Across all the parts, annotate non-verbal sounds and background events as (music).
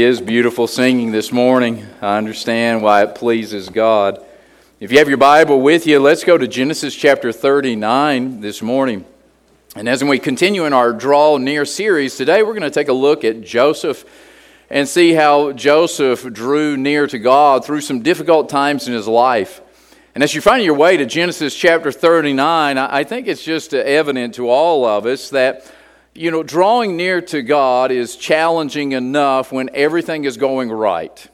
is beautiful singing this morning. I understand why it pleases God. If you have your Bible with you, let's go to Genesis chapter 39 this morning. And as we continue in our Draw Near series, today we're going to take a look at Joseph and see how Joseph drew near to God through some difficult times in his life. And as you find your way to Genesis chapter 39, I think it's just evident to all of us that you know, drawing near to God is challenging enough when everything is going right.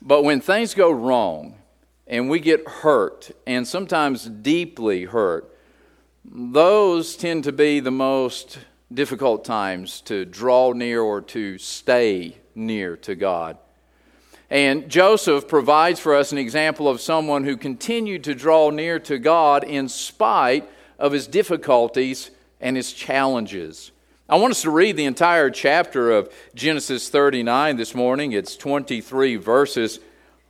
But when things go wrong and we get hurt, and sometimes deeply hurt, those tend to be the most difficult times to draw near or to stay near to God. And Joseph provides for us an example of someone who continued to draw near to God in spite of his difficulties and his challenges. I want us to read the entire chapter of Genesis 39 this morning. It's 23 verses,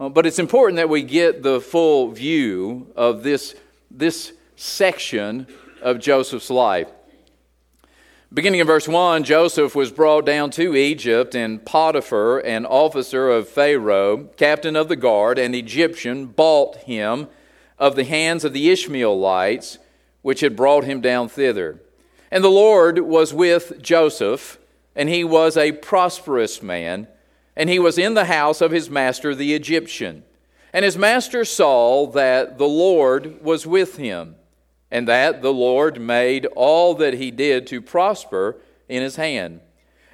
uh, but it's important that we get the full view of this, this section of Joseph's life. Beginning in verse 1, Joseph was brought down to Egypt, and Potiphar, an officer of Pharaoh, captain of the guard, an Egyptian, bought him of the hands of the Ishmaelites, which had brought him down thither. And the Lord was with Joseph, and he was a prosperous man, and he was in the house of his master the Egyptian. And his master saw that the Lord was with him, and that the Lord made all that he did to prosper in his hand.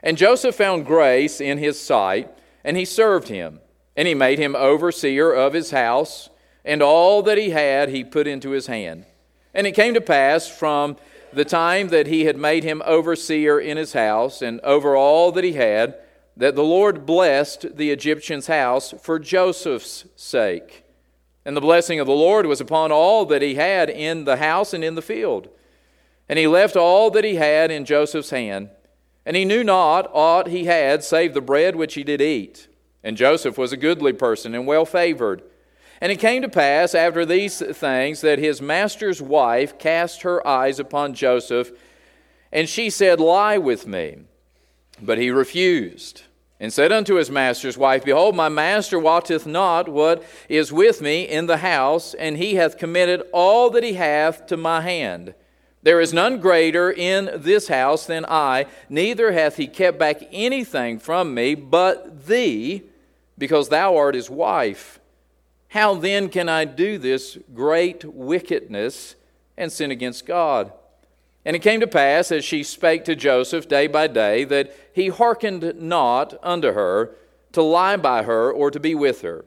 And Joseph found grace in his sight, and he served him. And he made him overseer of his house, and all that he had he put into his hand. And it came to pass from the time that he had made him overseer in his house and over all that he had, that the Lord blessed the Egyptian's house for Joseph's sake. And the blessing of the Lord was upon all that he had in the house and in the field. And he left all that he had in Joseph's hand. And he knew not aught he had save the bread which he did eat. And Joseph was a goodly person and well favored and it came to pass after these things that his master's wife cast her eyes upon Joseph, and she said, Lie with me. But he refused, and said unto his master's wife, Behold, my master wotteth not what is with me in the house, and he hath committed all that he hath to my hand. There is none greater in this house than I, neither hath he kept back anything from me but thee, because thou art his wife. How then can I do this great wickedness and sin against God? And it came to pass, as she spake to Joseph day by day, that he hearkened not unto her to lie by her or to be with her.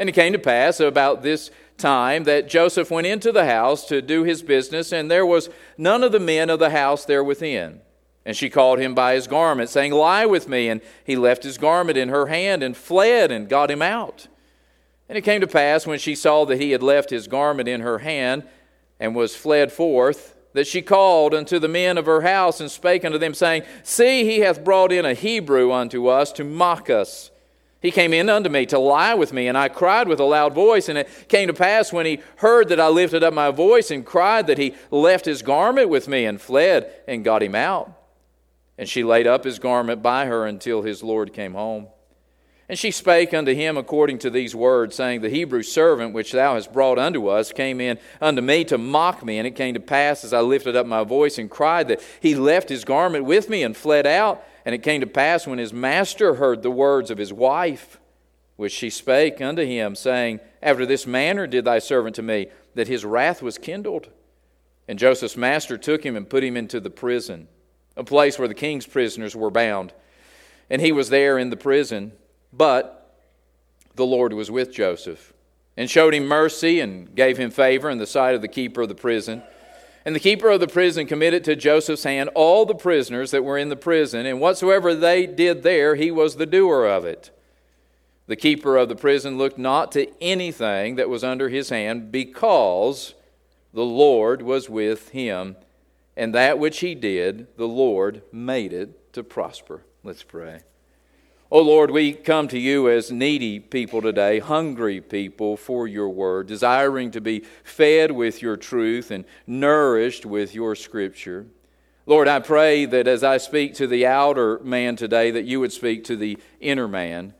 And it came to pass about this time that Joseph went into the house to do his business, and there was none of the men of the house there within. And she called him by his garment, saying, Lie with me. And he left his garment in her hand and fled and got him out. And it came to pass when she saw that he had left his garment in her hand and was fled forth, that she called unto the men of her house and spake unto them, saying, See, he hath brought in a Hebrew unto us to mock us. He came in unto me to lie with me, and I cried with a loud voice. And it came to pass when he heard that I lifted up my voice and cried that he left his garment with me and fled and got him out. And she laid up his garment by her until his Lord came home. And she spake unto him according to these words, saying, The Hebrew servant which thou hast brought unto us came in unto me to mock me. And it came to pass, as I lifted up my voice and cried, that he left his garment with me and fled out. And it came to pass, when his master heard the words of his wife, which she spake unto him, saying, After this manner did thy servant to me, that his wrath was kindled. And Joseph's master took him and put him into the prison, a place where the king's prisoners were bound. And he was there in the prison. But the Lord was with Joseph and showed him mercy and gave him favor in the sight of the keeper of the prison. And the keeper of the prison committed to Joseph's hand all the prisoners that were in the prison, and whatsoever they did there, he was the doer of it. The keeper of the prison looked not to anything that was under his hand, because the Lord was with him, and that which he did, the Lord made it to prosper. Let's pray. Oh Lord, we come to you as needy people today, hungry people for your word, desiring to be fed with your truth and nourished with your scripture. Lord, I pray that as I speak to the outer man today, that you would speak to the inner man.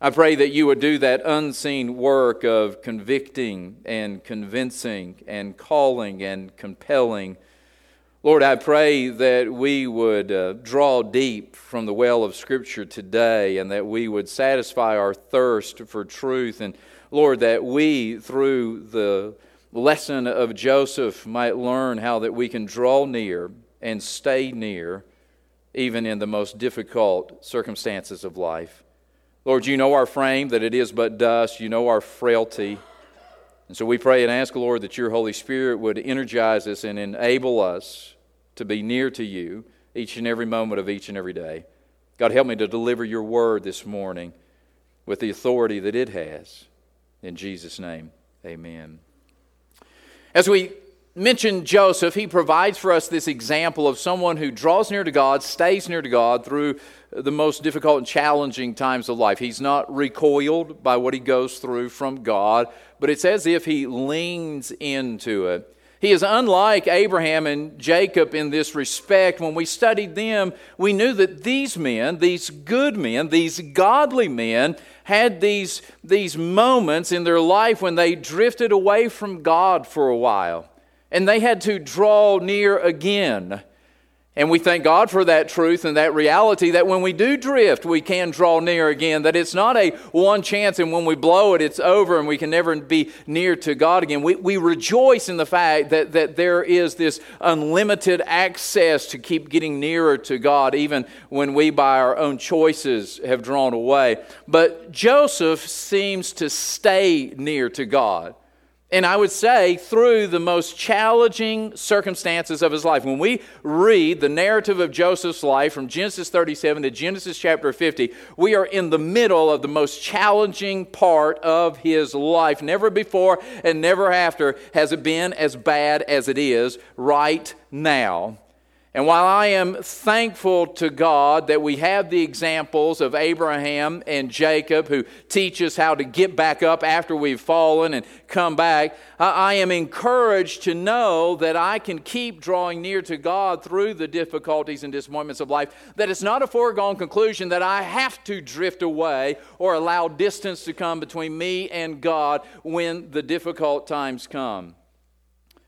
I pray that you would do that unseen work of convicting and convincing and calling and compelling. Lord, I pray that we would uh, draw deep from the well of Scripture today and that we would satisfy our thirst for truth. And Lord, that we, through the lesson of Joseph, might learn how that we can draw near and stay near, even in the most difficult circumstances of life. Lord, you know our frame, that it is but dust. You know our frailty. And so we pray and ask, Lord, that your Holy Spirit would energize us and enable us to be near to you each and every moment of each and every day. God, help me to deliver your word this morning with the authority that it has. In Jesus' name, amen. As we mentioned Joseph, he provides for us this example of someone who draws near to God, stays near to God through the most difficult and challenging times of life. He's not recoiled by what he goes through from God, but it's as if he leans into it. He is unlike Abraham and Jacob in this respect. When we studied them, we knew that these men, these good men, these godly men, had these, these moments in their life when they drifted away from God for a while and they had to draw near again. And we thank God for that truth and that reality that when we do drift, we can draw near again. That it's not a one chance and when we blow it, it's over and we can never be near to God again. We, we rejoice in the fact that, that there is this unlimited access to keep getting nearer to God, even when we, by our own choices, have drawn away. But Joseph seems to stay near to God. And I would say through the most challenging circumstances of his life. When we read the narrative of Joseph's life from Genesis 37 to Genesis chapter 50, we are in the middle of the most challenging part of his life. Never before and never after has it been as bad as it is right now. And while I am thankful to God that we have the examples of Abraham and Jacob who teach us how to get back up after we've fallen and come back, I am encouraged to know that I can keep drawing near to God through the difficulties and disappointments of life. That it's not a foregone conclusion that I have to drift away or allow distance to come between me and God when the difficult times come.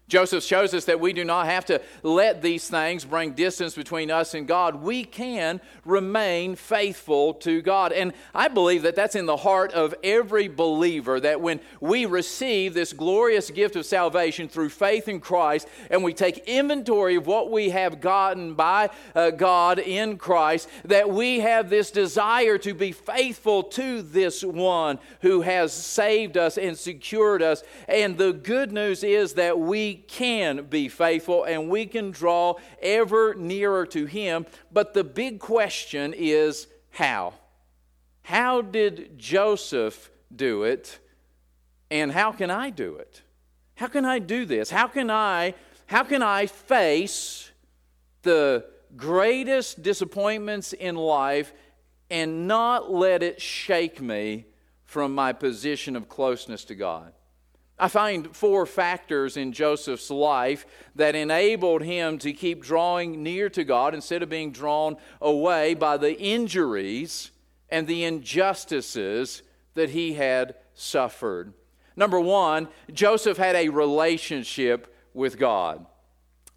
Joseph shows us that we do not have to let these things bring distance between us and God. We can remain faithful to God. And I believe that that's in the heart of every believer that when we receive this glorious gift of salvation through faith in Christ and we take inventory of what we have gotten by uh, God in Christ, that we have this desire to be faithful to this one who has saved us and secured us. And the good news is that we can be faithful and we can draw ever nearer to Him. But the big question is how? How did Joseph do it? And how can I do it? How can I do this? How can I how can I face the greatest disappointments in life and not let it shake me from my position of closeness to God? I find four factors in Joseph's life that enabled him to keep drawing near to God instead of being drawn away by the injuries and the injustices that he had suffered. Number one, Joseph had a relationship with God.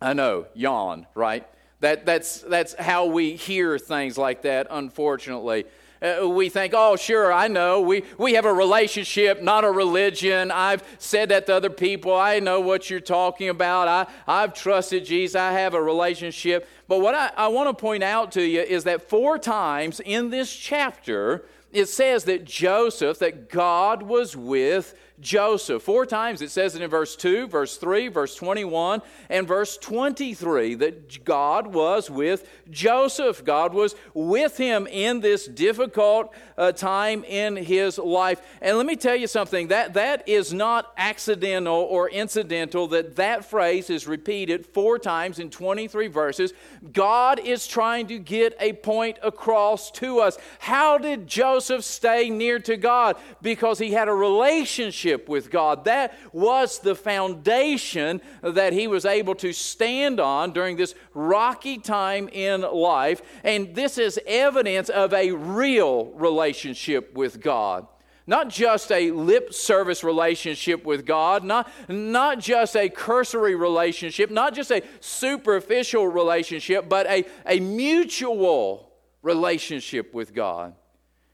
I know, yawn, right? That, that's, that's how we hear things like that, unfortunately uh, we think, oh, sure, I know. We, we have a relationship, not a religion. I've said that to other people. I know what you're talking about. I, I've trusted Jesus. I have a relationship. But what I, I want to point out to you is that four times in this chapter, it says that Joseph, that God was with Joseph. Four times it says it in verse 2, verse 3, verse 21, and verse 23 that God was with Joseph. God was with him in this difficult uh, time in his life. And let me tell you something that, that is not accidental or incidental, that that phrase is repeated four times in 23 verses. God is trying to get a point across to us. How did Joseph stay near to God? Because he had a relationship relationship with God. That was the foundation that he was able to stand on during this rocky time in life. And this is evidence of a real relationship with God. Not just a lip service relationship with God, not, not just a cursory relationship, not just a superficial relationship, but a, a mutual relationship with God.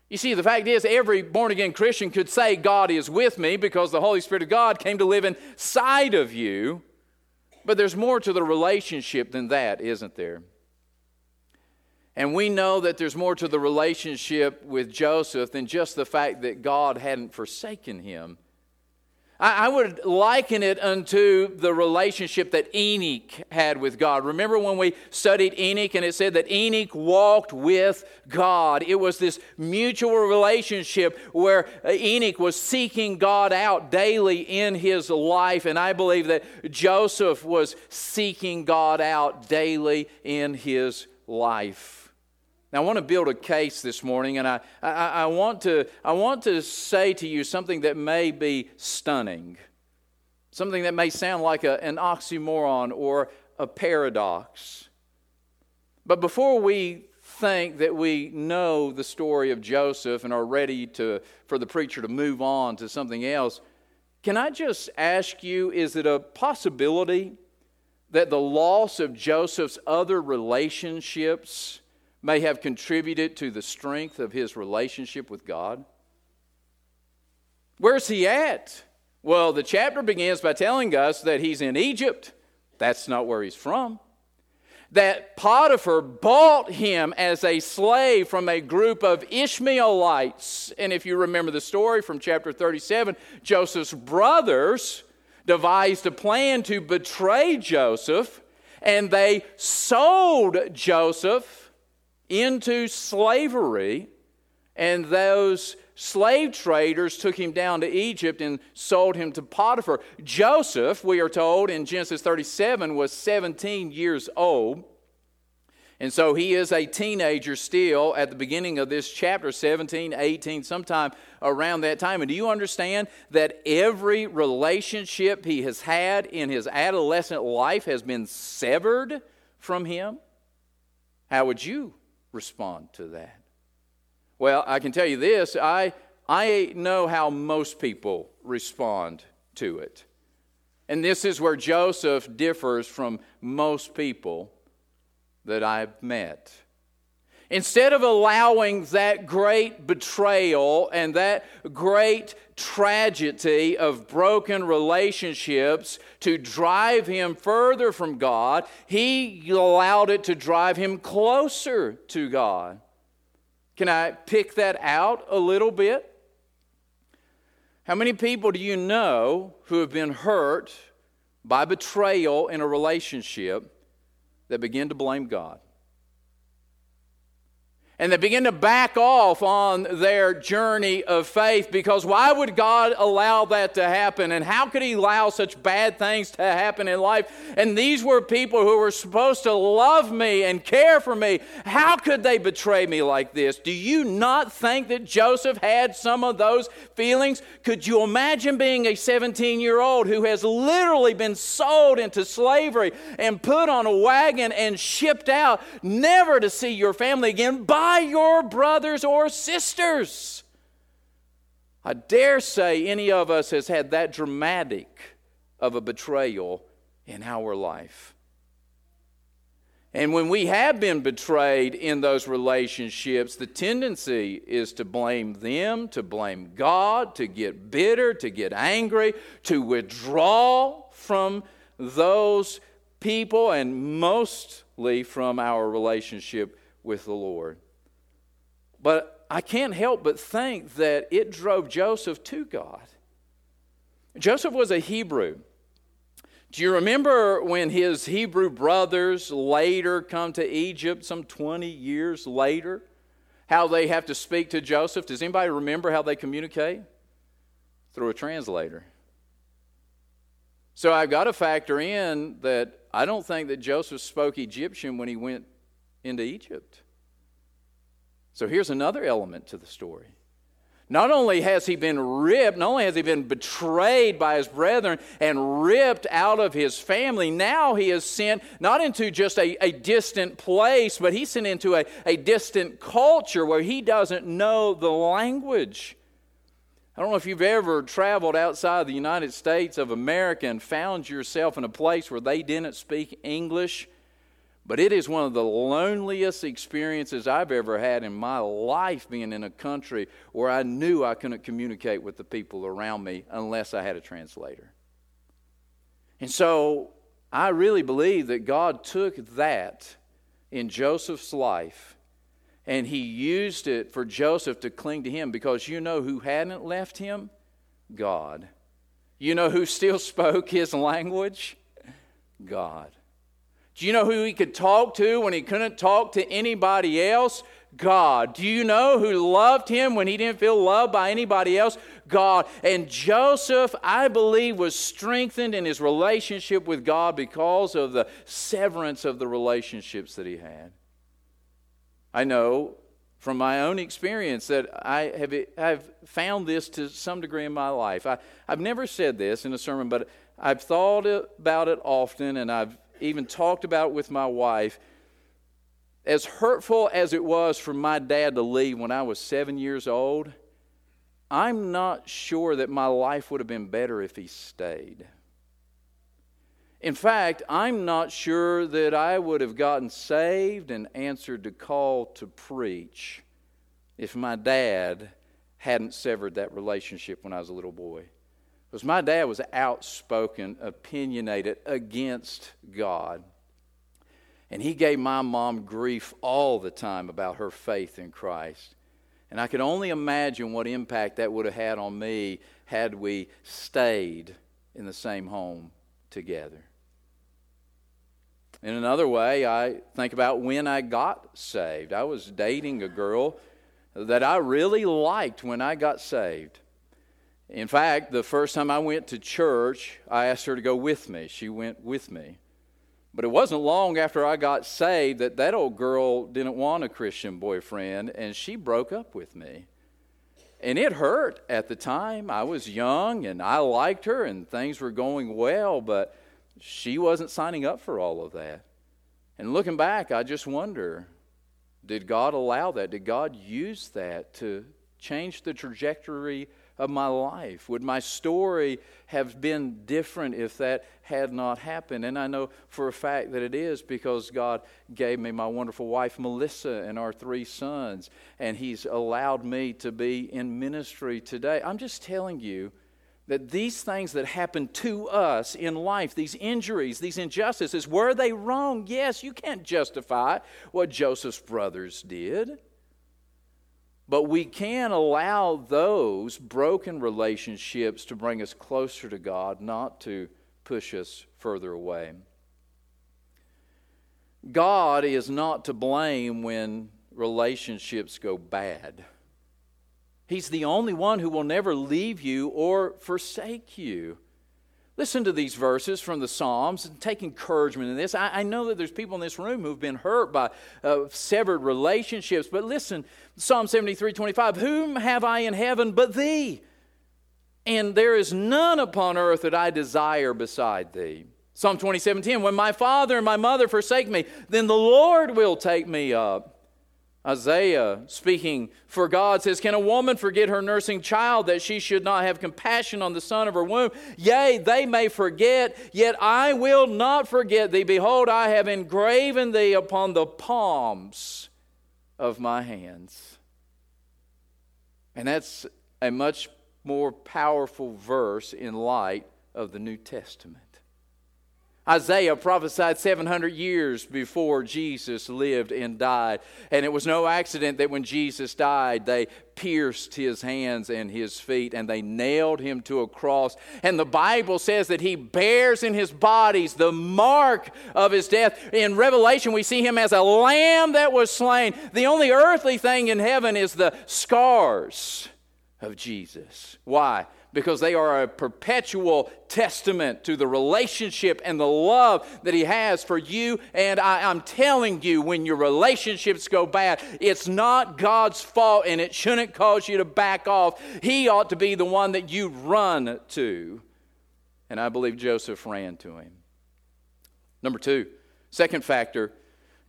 You see, the fact is, every born again Christian could say, God is with me because the Holy Spirit of God came to live inside of you. But there's more to the relationship than that, isn't there? And we know that there's more to the relationship with Joseph than just the fact that God hadn't forsaken him. I, would liken it unto the relationship that Enoch had with God. Remember when we studied Enoch and it said that Enoch walked with God? It was this mutual relationship where Enoch was seeking God out daily in his life. And I believe that Joseph was seeking God out daily in his life. Now, I want to build a case this morning, and I, I, I, want to, I want to say to you something that may be stunning, something that may sound like a, an oxymoron or a paradox. But before we think that we know the story of Joseph and are ready to, for the preacher to move on to something else, can I just ask you is it a possibility that the loss of Joseph's other relationships? May have contributed to the strength of his relationship with God? Where's he at? Well, the chapter begins by telling us that he's in Egypt. That's not where he's from. That Potiphar bought him as a slave from a group of Ishmaelites. And if you remember the story from chapter 37, Joseph's brothers devised a plan to betray Joseph, and they sold Joseph into slavery, and those slave traders took him down to Egypt and sold him to Potiphar. Joseph, we are told in Genesis 37, was 17 years old. And so he is a teenager still at the beginning of this chapter, 17, 18, sometime around that time. And do you understand that every relationship he has had in his adolescent life has been severed from him? How would you respond to that? Well, I can tell you this I, I know how most people respond to it. And this is where Joseph differs from most people that I've met. Instead of allowing that great betrayal and that great tragedy of broken relationships to drive him further from God, he allowed it to drive him closer to God. Can I pick that out a little bit? How many people do you know who have been hurt by betrayal in a relationship that begin to blame God? And they begin to back off on their journey of faith because why would God allow that to happen? And how could He allow such bad things to happen in life? And these were people who were supposed to love me and care for me. How could they betray me like this? Do you not think that Joseph had some of those feelings? Could you imagine being a 17 year old who has literally been sold into slavery and put on a wagon and shipped out, never to see your family again? By by your brothers or sisters. I dare say any of us has had that dramatic of a betrayal in our life. And when we have been betrayed in those relationships, the tendency is to blame them, to blame God, to get bitter, to get angry, to withdraw from those people, and mostly from our relationship with the Lord. But I can't help but think that it drove Joseph to God. Joseph was a Hebrew. Do you remember when his Hebrew brothers later come to Egypt, some 20 years later, how they have to speak to Joseph? Does anybody remember how they communicate? Through a translator. So I've got to factor in that I don't think that Joseph spoke Egyptian when he went into Egypt. So here's another element to the story. Not only has he been ripped, not only has he been betrayed by his brethren and ripped out of his family, now he is sent not into just a, a distant place, but he's sent into a, a distant culture where he doesn't know the language. I don't know if you've ever traveled outside the United States of America and found yourself in a place where they didn't speak English. But it is one of the loneliest experiences I've ever had in my life being in a country where I knew I couldn't communicate with the people around me unless I had a translator. And so I really believe that God took that in Joseph's life and he used it for Joseph to cling to him because you know who hadn't left him? God. You know who still (laughs) spoke his language? God. Do you know who he could talk to when he couldn't talk to anybody else? God. Do you know who loved him when he didn't feel loved by anybody else? God. And Joseph, I believe, was strengthened in his relationship with God because of the severance of the relationships that he had. I know from my own experience that I have I've found this to some degree in my life. I, I've never said this in a sermon, but I've thought about it often and I've even talked about with my wife. As hurtful as it was for my dad to leave when I was seven years old, I'm not sure that my life would have been better if he stayed. In fact, I'm not sure that I would have gotten saved and answered the call to preach if my dad hadn't severed that relationship when I was a little boy. Because my dad was outspoken, opinionated against God. And he gave my mom grief all the time about her faith in Christ. And I could only imagine what impact that would have had on me had we stayed in the same home together. In another way, I think about when I got saved. I was dating a girl that I really liked when I got saved. In fact, the first time I went to church, I asked her to go with me. She went with me. But it wasn't long after I got saved that that old girl didn't want a Christian boyfriend, and she broke up with me. And it hurt at the time. I was young and I liked her, and things were going well, but she wasn't signing up for all of that. And looking back, I just wonder did God allow that? Did God use that to change the trajectory of my life? Would my story have been different if that had not happened? And I know for a fact that it is because God gave me my wonderful wife, Melissa, and our three sons, and He's allowed me to be in ministry today. I'm just telling you that these things that happen to us in life, these injuries, these injustices, were they wrong? Yes, you can't justify what Joseph's brothers did. But we can allow those broken relationships to bring us closer to God, not to push us further away. God is not to blame when relationships go bad. He's the only one who will never leave you or forsake you. Listen to these verses from the Psalms and take encouragement in this. I, I know that there's people in this room who've been hurt by uh, severed relationships, but listen, Psalm 73 25, Whom have I in heaven but thee? And there is none upon earth that I desire beside thee. Psalm 27 10, When my father and my mother forsake me, then the Lord will take me up. Isaiah, speaking for God, says, Can a woman forget her nursing child that she should not have compassion on the son of her womb? Yea, they may forget, yet I will not forget thee. Behold, I have engraven thee upon the palms of my hands. And that's a much more powerful verse in light of the New Testament. Isaiah prophesied 700 years before Jesus lived and died. And it was no accident that when Jesus died, they pierced his hands and his feet and they nailed him to a cross. And the Bible says that he bears in his bodies the mark of his death. In Revelation, we see him as a lamb that was slain. The only earthly thing in heaven is the scars of Jesus. Why? Because they are a perpetual testament to the relationship and the love that He has for you. And I, am telling you, when your relationships go bad, it's not God's fault and it shouldn't cause you to back off. He ought to be the one that you run to. And I believe Joseph ran to him. Number two, second factor,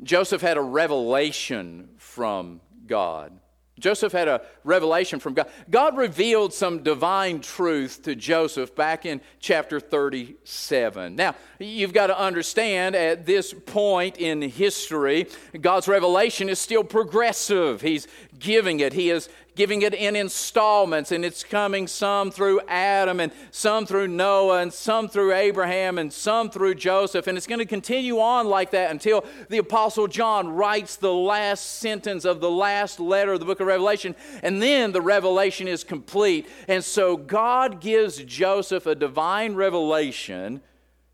Joseph had a revelation from God. Joseph had a revelation from God. God revealed some divine truth to Joseph back in chapter 37. Now, you've got to understand at this point in history, God's revelation is still progressive. He's giving it, He is giving it in installments, and it's coming some through Adam, and some through Noah, and some through Abraham, and some through Joseph. And it's going to continue on like that until the Apostle John writes the last sentence of the last letter of the book of Revelation, and then the revelation is complete. And so God gives Joseph a divine revelation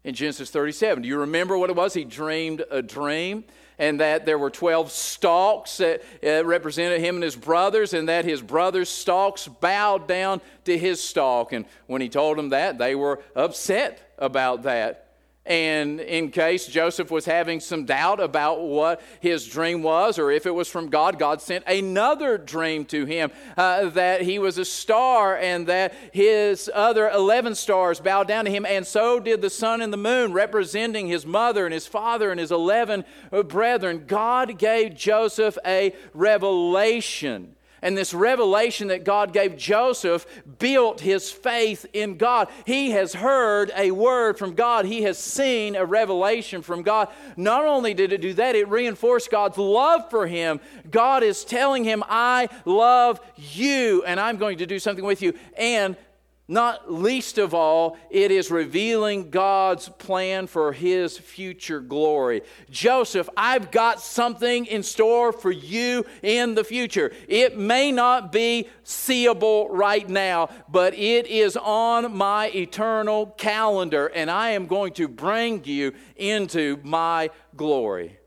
in Genesis 37. Do you remember what it was? He dreamed a dream and that there were 12 stalks that uh, represented him and his brothers, and that his brothers' stalks bowed down to his stalk. And when he told them that, they were upset about that. And in case Joseph was having some doubt about what his dream was or if it was from God, God sent another dream to him uh, that he was a star and that his other 11 stars bowed down to him. And so did the sun and the moon, representing his mother and his father and his 11 brethren. God gave Joseph a revelation and this revelation that God gave Joseph built his faith in God. He has heard a word from God, he has seen a revelation from God. Not only did it do that, it reinforced God's love for him. God is telling him, I love you, and I'm going to do something with you. And not least of all, it is revealing God's plan for his future glory. Joseph, I've got something in store for you in the future. It may not be seeable right now, but it is on my eternal calendar, and I am going to bring you into my glory.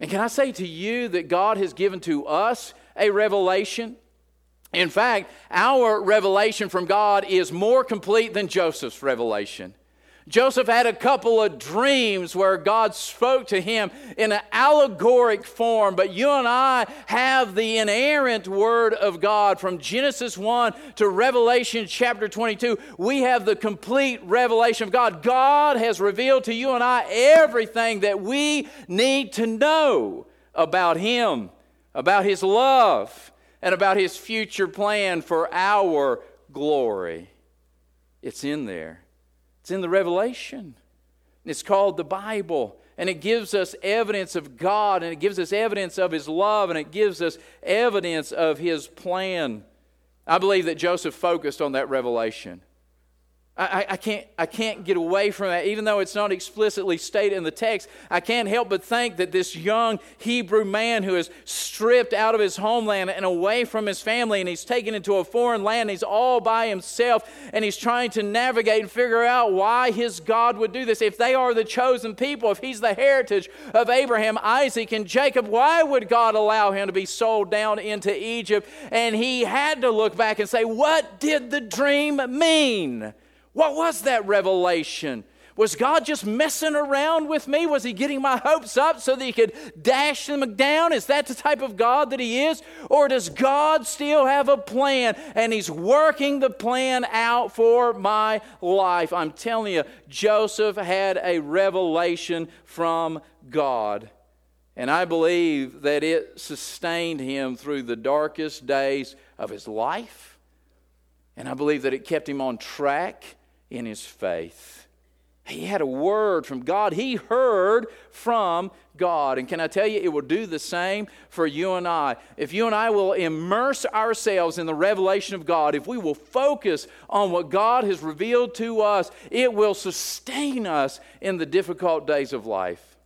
And can I say to you that God has given to us a revelation? In fact, our revelation from God is more complete than Joseph's revelation. Joseph had a couple of dreams where God spoke to him in an allegoric form, but you and I have the inerrant Word of God from Genesis 1 to Revelation chapter 22. We have the complete revelation of God. God has revealed to you and I everything that we need to know about Him, about His love and about his future plan for our glory. It's in there, it's in the Revelation. It's called the Bible. And it gives us evidence of God, and it gives us evidence of His love, and it gives us evidence of His plan. I believe that Joseph focused on that revelation. I, I, can't, I can't get away from that. Even though it's not explicitly stated in the text, I can't help but think that this young Hebrew man who is stripped out of his homeland and away from his family, and he's taken into a foreign land, he's all by himself, and he's trying to navigate and figure out why his God would do this. If they are the chosen people, if he's the heritage of Abraham, Isaac, and Jacob, why would God allow him to be sold down into Egypt? And he had to look back and say, What did the dream mean? What was that revelation? Was God just messing around with me? Was He getting my hopes up so that He could dash them down? Is that the type of God that He is? Or does God still have a plan and He's working the plan out for my life? I'm telling you, Joseph had a revelation from God. And I believe that it sustained him through the darkest days of his life. And I believe that it kept him on track in his faith. He had a word from God. He heard from God. And can I tell you, it will do the same for you and I. If you and I will immerse ourselves in the revelation of God, if we will focus on what God has revealed to us, it will sustain us in the difficult days of life.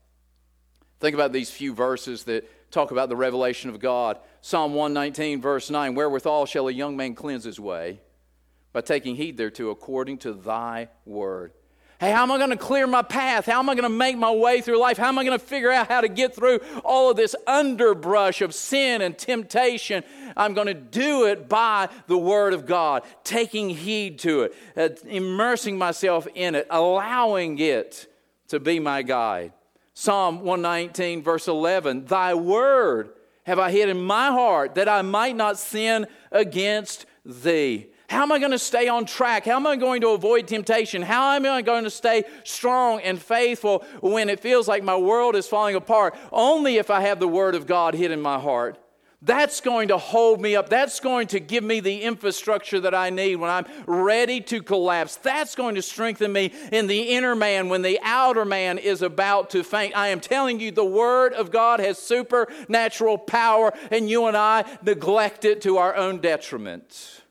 Think about these few verses that talk about the revelation of God. Psalm 119, verse 9 Wherewithal shall a young man cleanse his way? By taking heed thereto according to thy word. Hey, how am I going to clear my path? How am I going to make my way through life? How am I going to figure out how to get through all of this underbrush of sin and temptation? I'm going to do it by the Word of God, taking heed to it, uh, immersing myself in it, allowing it to be my guide. Psalm 119, verse 11 Thy Word have I hid in my heart that I might not sin against thee. How am I going to stay on track? How am I going to avoid temptation? How am I going to stay strong and faithful when it feels like my world is falling apart? Only if I have the Word of God hid in my heart. That's going to hold me up. That's going to give me the infrastructure that I need when I'm ready to collapse. That's going to strengthen me in the inner man when the outer man is about to faint. I am telling you, the Word of God has supernatural power, and you and I neglect it to our own detriment.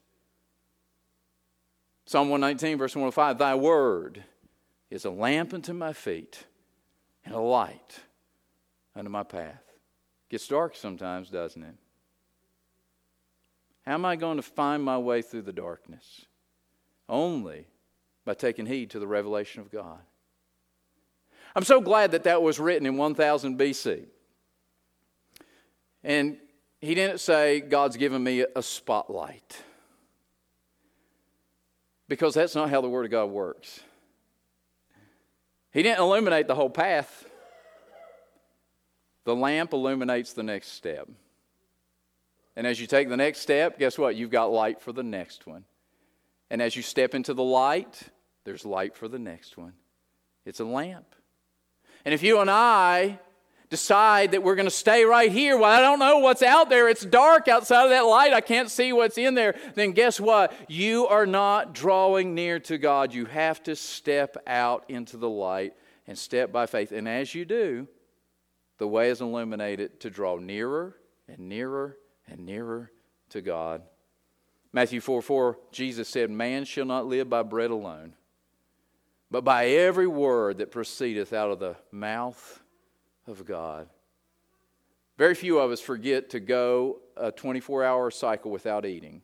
Psalm 119, verse 105 Thy Word is a lamp unto my feet and a light unto my path. Gets dark sometimes, doesn't it? How am I going to find my way through the darkness? Only by taking heed to the revelation of God. I'm so glad that that was written in 1000 BC. And he didn't say, God's given me a spotlight. Because that's not how the Word of God works. He didn't illuminate the whole path, the lamp illuminates the next step. And as you take the next step, guess what? You've got light for the next one. And as you step into the light, there's light for the next one. It's a lamp. And if you and I decide that we're going to stay right here, well, I don't know what's out there, it's dark outside of that light, I can't see what's in there, then guess what? You are not drawing near to God. You have to step out into the light and step by faith. And as you do, the way is illuminated to draw nearer and nearer and nearer to God. Matthew 4 4, Jesus said, Man shall not live by bread alone, but by every word that proceedeth out of the mouth of God. Very few of us forget to go a 24 hour cycle without eating.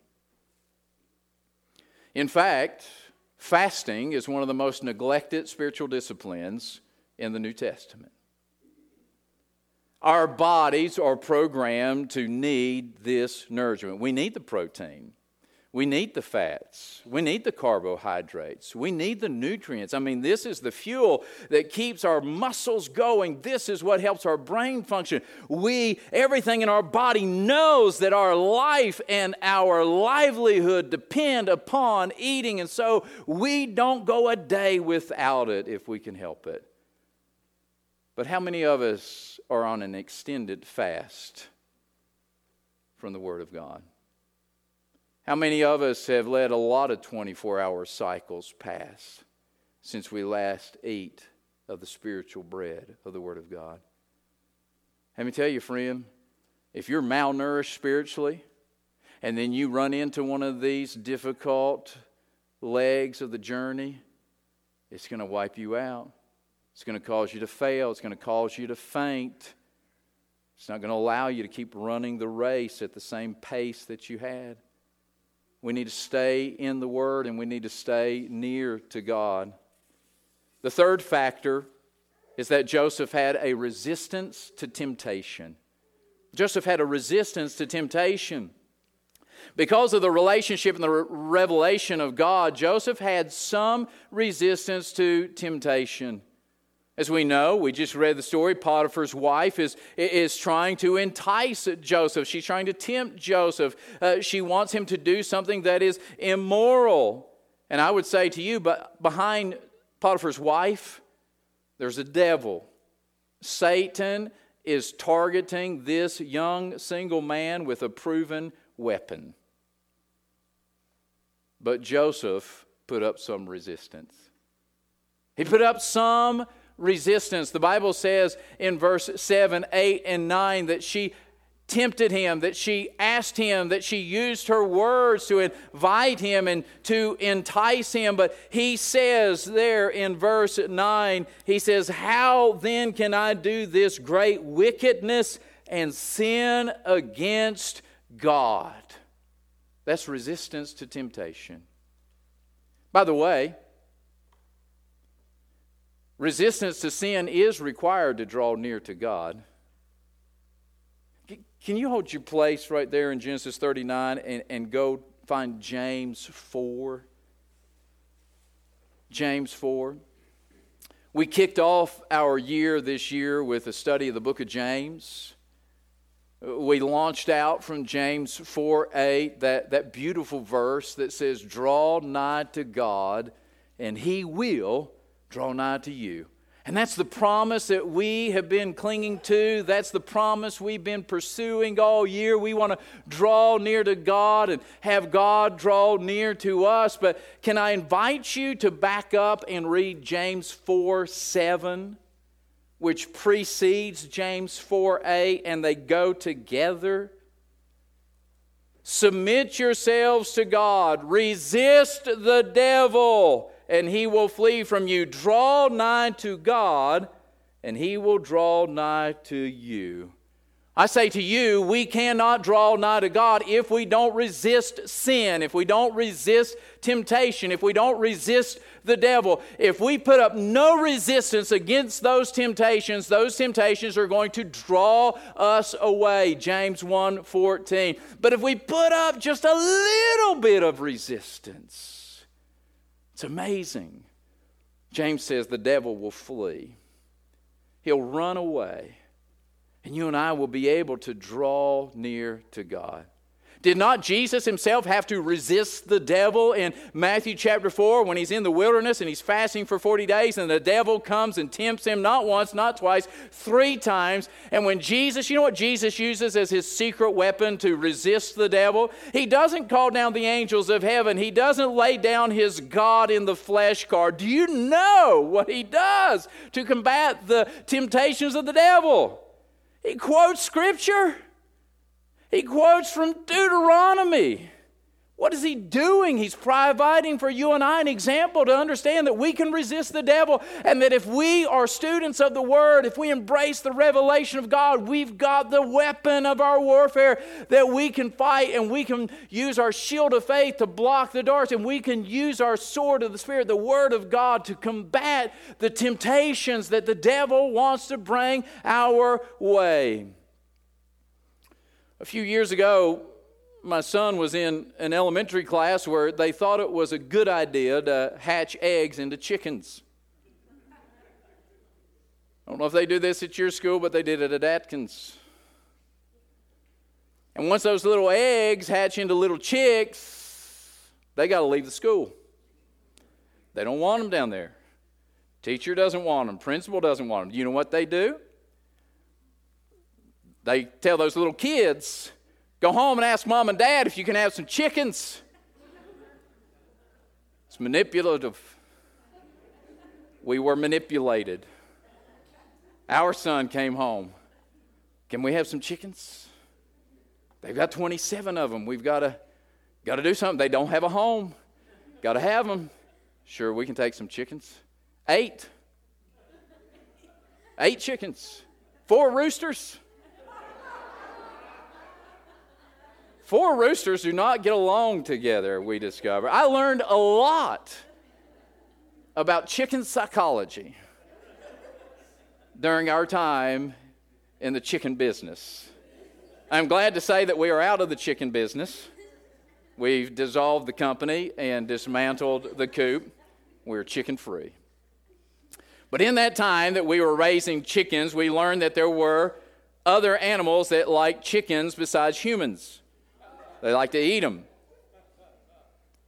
In fact, fasting is one of the most neglected spiritual disciplines in the New Testament. Our bodies are programmed to need this nourishment. We need the protein. We need the fats. We need the carbohydrates. We need the nutrients. I mean, this is the fuel that keeps our muscles going. This is what helps our brain function. We, everything in our body knows that our life and our livelihood depend upon eating, and so we don't go a day without it if we can help it. But how many of us are on an extended fast from the Word of God? How many of us have let a lot of 24 hour cycles pass since we last ate of the spiritual bread of the Word of God? Let me tell you, friend, if you're malnourished spiritually, and then you run into one of these difficult legs of the journey, it's going to wipe you out. It's going to cause you to fail. It's going to cause you to faint. It's not going to allow you to keep running the race at the same pace that you had. We need to stay in the Word and we need to stay near to God. The third factor is that Joseph had a resistance to temptation. Joseph had a resistance to temptation. Because of the relationship and the revelation of God, Joseph had some resistance to temptation. As we know, we just read the story, Potiphar's wife is, is trying to entice Joseph. She's trying to tempt Joseph. Uh, she wants him to do something that is immoral. And I would say to you, but behind Potiphar's wife, there's a devil. Satan is targeting this young single man with a proven weapon. But Joseph put up some resistance. He put up some resistance. The Bible says in verse 7, 8, and 9 that she tempted him, that she asked him, that she used her words to invite him and to entice him. But he says there in verse 9, he says, How then can I do this great wickedness and sin against God? That's resistance to temptation. By the way, Resistance to sin is required to draw near to God. Can you hold your place right there in Genesis 39 and, and go find James 4? James 4. We kicked off our year this year with a study of the book of James. We launched out from James 4 8, that, that beautiful verse that says, Draw nigh to God, and he will draw nigh to you. And that's the promise that we have been clinging to. That's the promise we've been pursuing all year. We want to draw near to God and have God draw near to us. But can I invite you to back up and read James 4 7, which precedes James 4 8, and they go together? Submit yourselves to God, resist the devil and he will flee from you. Draw nigh to God, and he will draw nigh to you. I say to you, we cannot draw nigh to God if we don't resist sin, if we don't resist temptation, if we don't resist the devil. If we put up no resistance against those temptations, those temptations are going to draw us away. James 1:14. But if we put up just a little bit of resistance, it's amazing. James says the devil will flee, he'll run away, and you and I will be able to draw near to God. Did not Jesus himself have to resist the devil in Matthew chapter 4 when he's in the wilderness and he's fasting for 40 days and the devil comes and tempts him not once, not twice, three times? And when Jesus, you know what Jesus uses as his secret weapon to resist the devil? He doesn't call down the angels of heaven, he doesn't lay down his God in the flesh card. Do you know what he does to combat the temptations of the devil? He quotes scripture. He quotes from Deuteronomy. What is he doing? He's providing for you and I an example to understand that we can resist the devil and that if we are students of the Word, if we embrace the revelation of God, we've got the weapon of our warfare that we can fight and we can use our shield of faith to block the darts and we can use our sword of the Spirit, the Word of God, to combat the temptations that the devil wants to bring our way. A few years ago, my son was in an elementary class where they thought it was a good idea to hatch eggs into chickens. I don't know if they do this at your school, but they did it at Atkins. And once those little eggs hatch into little chicks, they got to leave the school. They don't want them down there. Teacher doesn't want them. Principal doesn't want them. You know what they do? They tell those little kids, go home and ask mom and dad if you can have some chickens. It's manipulative. We were manipulated. Our son came home. Can we have some chickens? They've got 27 of them. We've got to got to do something. They don't have a home. Got to have them. Sure, we can take some chickens. Eight. Eight chickens. Four roosters. Four roosters do not get along together, we discover. I learned a lot about chicken psychology during our time in the chicken business. I'm glad to say that we are out of the chicken business. We've dissolved the company and dismantled the coop. We're chicken free. But in that time that we were raising chickens, we learned that there were other animals that like chickens besides humans. They like to eat them.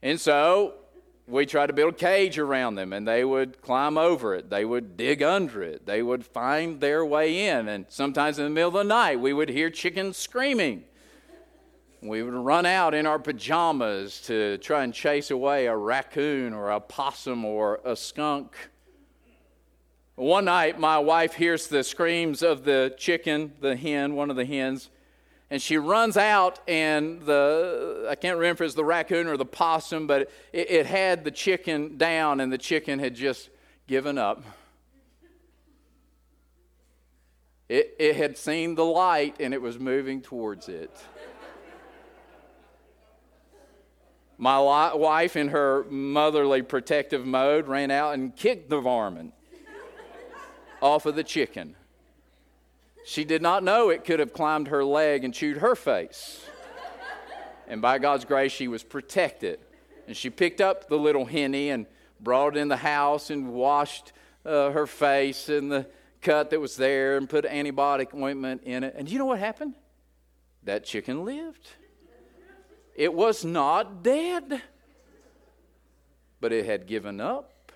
And so we tried to build a cage around them, and they would climb over it. They would dig under it. They would find their way in. And sometimes in the middle of the night, we would hear chickens screaming. We would run out in our pajamas to try and chase away a raccoon or a possum or a skunk. One night, my wife hears the screams of the chicken, the hen, one of the hens and she runs out and the i can't remember if it's the raccoon or the possum but it, it, had the chicken down and the chicken had just given up it, it had seen the light and it was moving towards it my wife in her motherly protective mode ran out and kicked the varmint off of the chicken. She did not know it could have climbed her leg and chewed her face. And by God's grace, she was protected. And she picked up the little henny and brought it in the house and washed uh, her face and the cut that was there and put antibiotic ointment in it. And you know what happened? That chicken lived. It was not dead, but it had given up.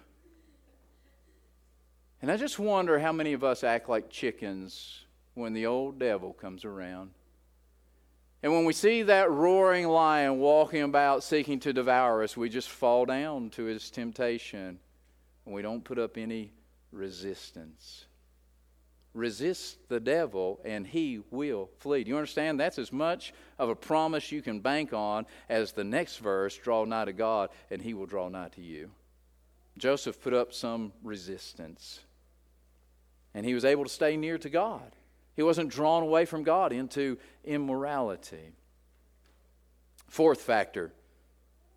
And I just wonder how many of us act like chickens when the old devil comes around. And when we see that roaring lion walking about seeking to devour us, we just fall down to his temptation and we don't put up any resistance. Resist the devil and he will flee. Do you understand? That's as much of a promise you can bank on as the next verse draw nigh to God and he will draw nigh to you. Joseph put up some resistance and he was able to stay near to God. He wasn't drawn away from God into immorality. Fourth factor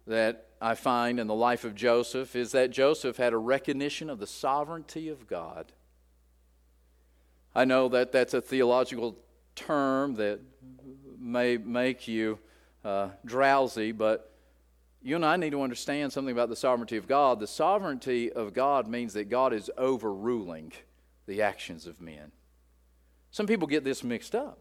that I find in the life of Joseph is that Joseph had a recognition of the sovereignty of God. I know that that's a theological term that may make you uh, drowsy, but you and I need to understand something about the sovereignty of God. The sovereignty of God means that God is overruling the actions of men. Some people get this mixed up.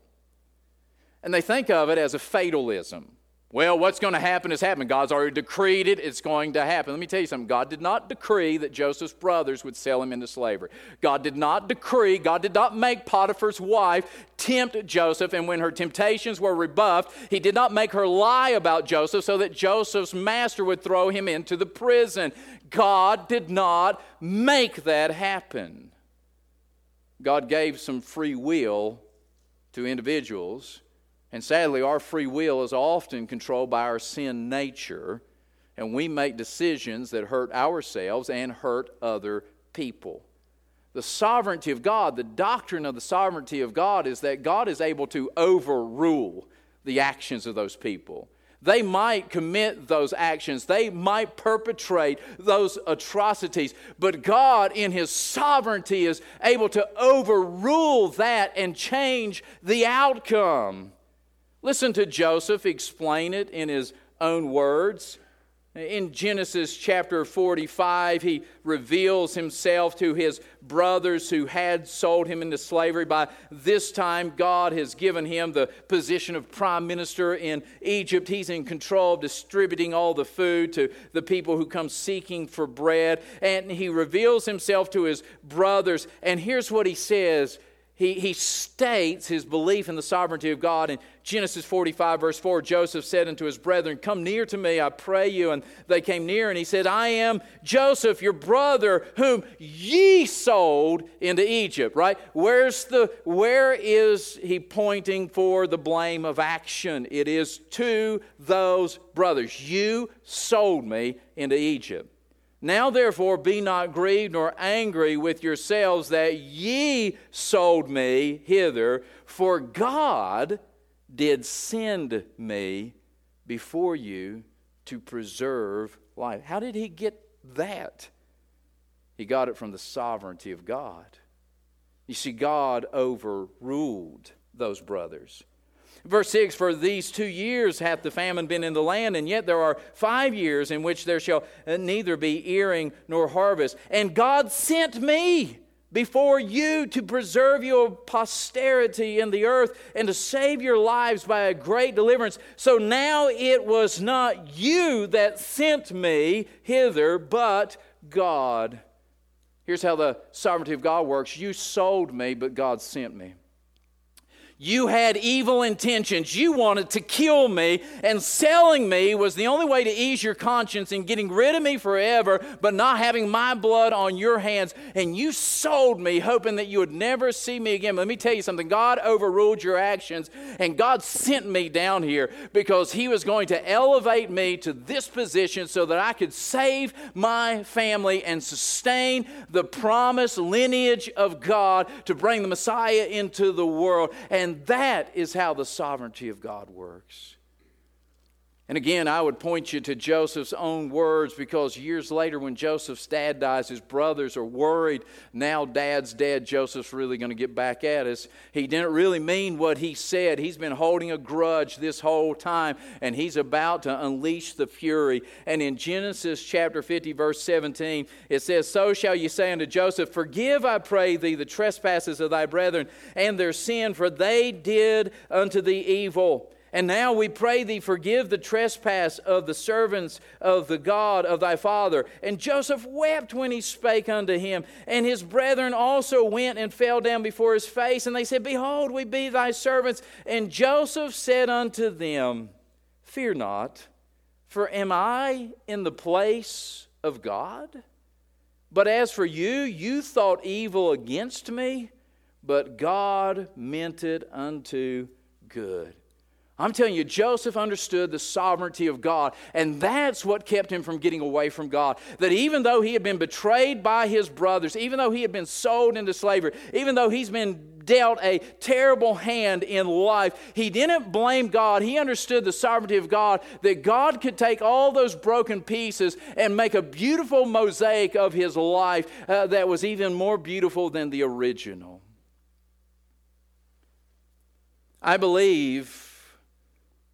And they think of it as a fatalism. Well, what's going to happen is happening. God's already decreed it, it's going to happen. Let me tell you something. God did not decree that Joseph's brothers would sell him into slavery. God did not decree, God did not make Potiphar's wife tempt Joseph, and when her temptations were rebuffed, he did not make her lie about Joseph so that Joseph's master would throw him into the prison. God did not make that happen. God gave some free will to individuals, and sadly, our free will is often controlled by our sin nature, and we make decisions that hurt ourselves and hurt other people. The sovereignty of God, the doctrine of the sovereignty of God, is that God is able to overrule the actions of those people. They might commit those actions, they might perpetrate those atrocities, but God, in His sovereignty, is able to overrule that and change the outcome. Listen to Joseph explain it in his own words. In Genesis chapter 45, he reveals himself to his brothers who had sold him into slavery. By this time, God has given him the position of prime minister in Egypt. He's in control of distributing all the food to the people who come seeking for bread. And he reveals himself to his brothers. And here's what he says he, he states his belief in the sovereignty of God. In Genesis 45, verse 4, Joseph said unto his brethren, Come near to me, I pray you. And they came near, and he said, I am Joseph, your brother, whom ye sold into Egypt. Right? Where's the, where is he pointing for the blame of action? It is to those brothers. You sold me into Egypt. Now, therefore, be not grieved nor angry with yourselves that ye sold me hither, for God did send me before you to preserve life. How did he get that? He got it from the sovereignty of God. You see, God overruled those brothers. Verse 6 For these two years hath the famine been in the land, and yet there are five years in which there shall uh, neither be earing nor harvest. And God sent me before you to preserve your posterity in the earth and to save your lives by a great deliverance. So now it was not you that sent me hither, but God. Here's how the sovereignty of God works you sold me, but God sent me. You had evil intentions. You wanted to kill me, and selling me was the only way to ease your conscience and getting rid of me forever, but not having my blood on your hands. And you sold me, hoping that you would never see me again. But Let me tell you something God overruled your actions, and God sent me down here because He was going to elevate me to this position so that I could save my family and sustain the promised lineage of God to bring the Messiah into the world. And and that is how the sovereignty of God works. And again, I would point you to Joseph's own words because years later, when Joseph's dad dies, his brothers are worried. Now, dad's dead. Joseph's really going to get back at us. He didn't really mean what he said. He's been holding a grudge this whole time, and he's about to unleash the fury. And in Genesis chapter 50, verse 17, it says, So shall you say unto Joseph, Forgive, I pray thee, the trespasses of thy brethren and their sin, for they did unto thee evil. And now we pray thee, forgive the trespass of the servants of the God of thy father. And Joseph wept when he spake unto him. And his brethren also went and fell down before his face. And they said, Behold, we be thy servants. And Joseph said unto them, Fear not, for am I in the place of God? But as for you, you thought evil against me, but God meant it unto good I'm telling you, Joseph understood the sovereignty of God, and that's what kept him from getting away from God. That even though he had been betrayed by his brothers, even though he had been sold into slavery, even though he's been dealt a terrible hand in life, he didn't blame God. He understood the sovereignty of God, that God could take all those broken pieces and make a beautiful mosaic of his life uh, that was even more beautiful than the original. I believe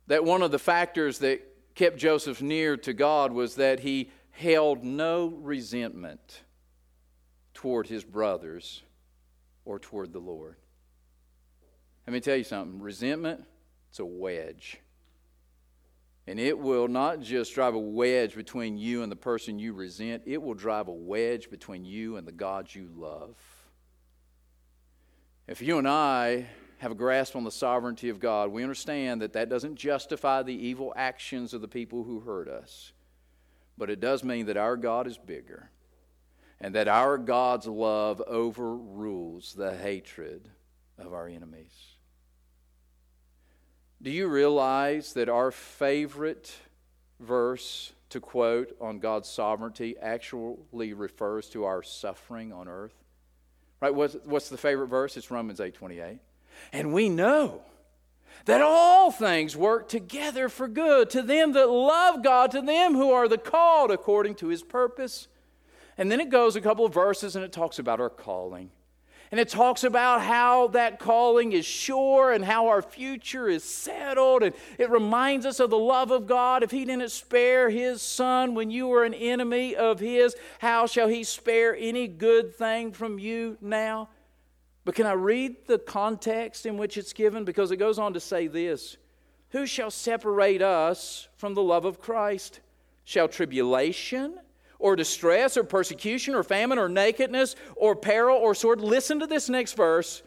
that one of the factors that kept Joseph near to God was that he held no resentment toward his brothers or toward the Lord. Let me tell you something resentment, it's a wedge. And it will not just drive a wedge between you and the person you resent, it will drive a wedge between you and the God you love. If you and I have a grasp on the sovereignty of God, we understand that that doesn't justify the evil actions of the people who hurt us. But it does mean that our God is bigger and that our God's love overrules the hatred of our enemies. Do you realize that our favorite verse to quote on God's sovereignty actually refers to our suffering on earth? Right? What's, what's the favorite verse? It's Romans 8 28. And we know that all things work together for good to them that love God, to them who are the called according to his purpose. And then it goes a couple of verses and it talks about our calling. And it talks about how that calling is sure and how our future is settled. And it reminds us of the love of God. If He didn't spare His Son when you were an enemy of His, how shall He spare any good thing from you now? But can I read the context in which it's given? Because it goes on to say this Who shall separate us from the love of Christ? Shall tribulation or distress or persecution or famine or nakedness or peril or sword? Listen to this next verse.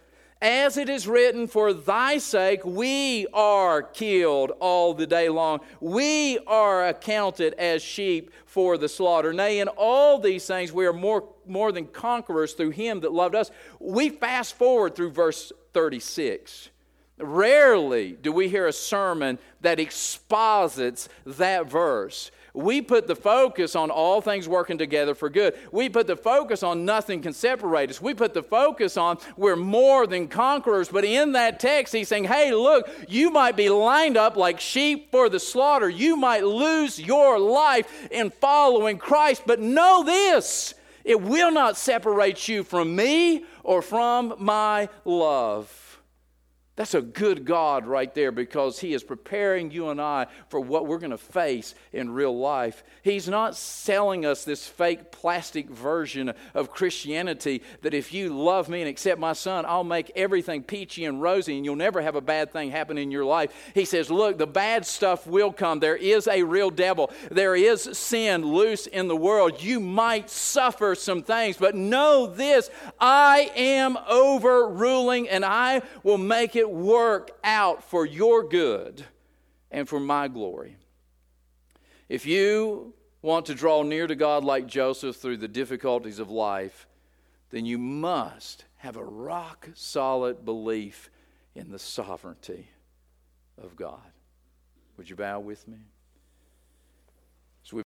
As it is written, for thy sake we are killed all the day long. We are accounted as sheep for the slaughter. Nay, in all these things we are more, more than conquerors through him that loved us. We fast forward through verse 36. Rarely do we hear a sermon that exposits that verse. We put the focus on all things working together for good. We put the focus on nothing can separate us. We put the focus on we're more than conquerors. But in that text, he's saying, hey, look, you might be lined up like sheep for the slaughter. You might lose your life in following Christ. But know this it will not separate you from me or from my love. That's a good God right there because He is preparing you and I for what we're going to face in real life. He's not selling us this fake plastic version of Christianity that if you love me and accept my Son, I'll make everything peachy and rosy and you'll never have a bad thing happen in your life. He says, Look, the bad stuff will come. There is a real devil, there is sin loose in the world. You might suffer some things, but know this I am overruling and I will make it work out for your good and for my glory. If you want to draw near to God like Joseph through the difficulties of life, then you must have a rock solid belief in the sovereignty of God. Would you bow with me?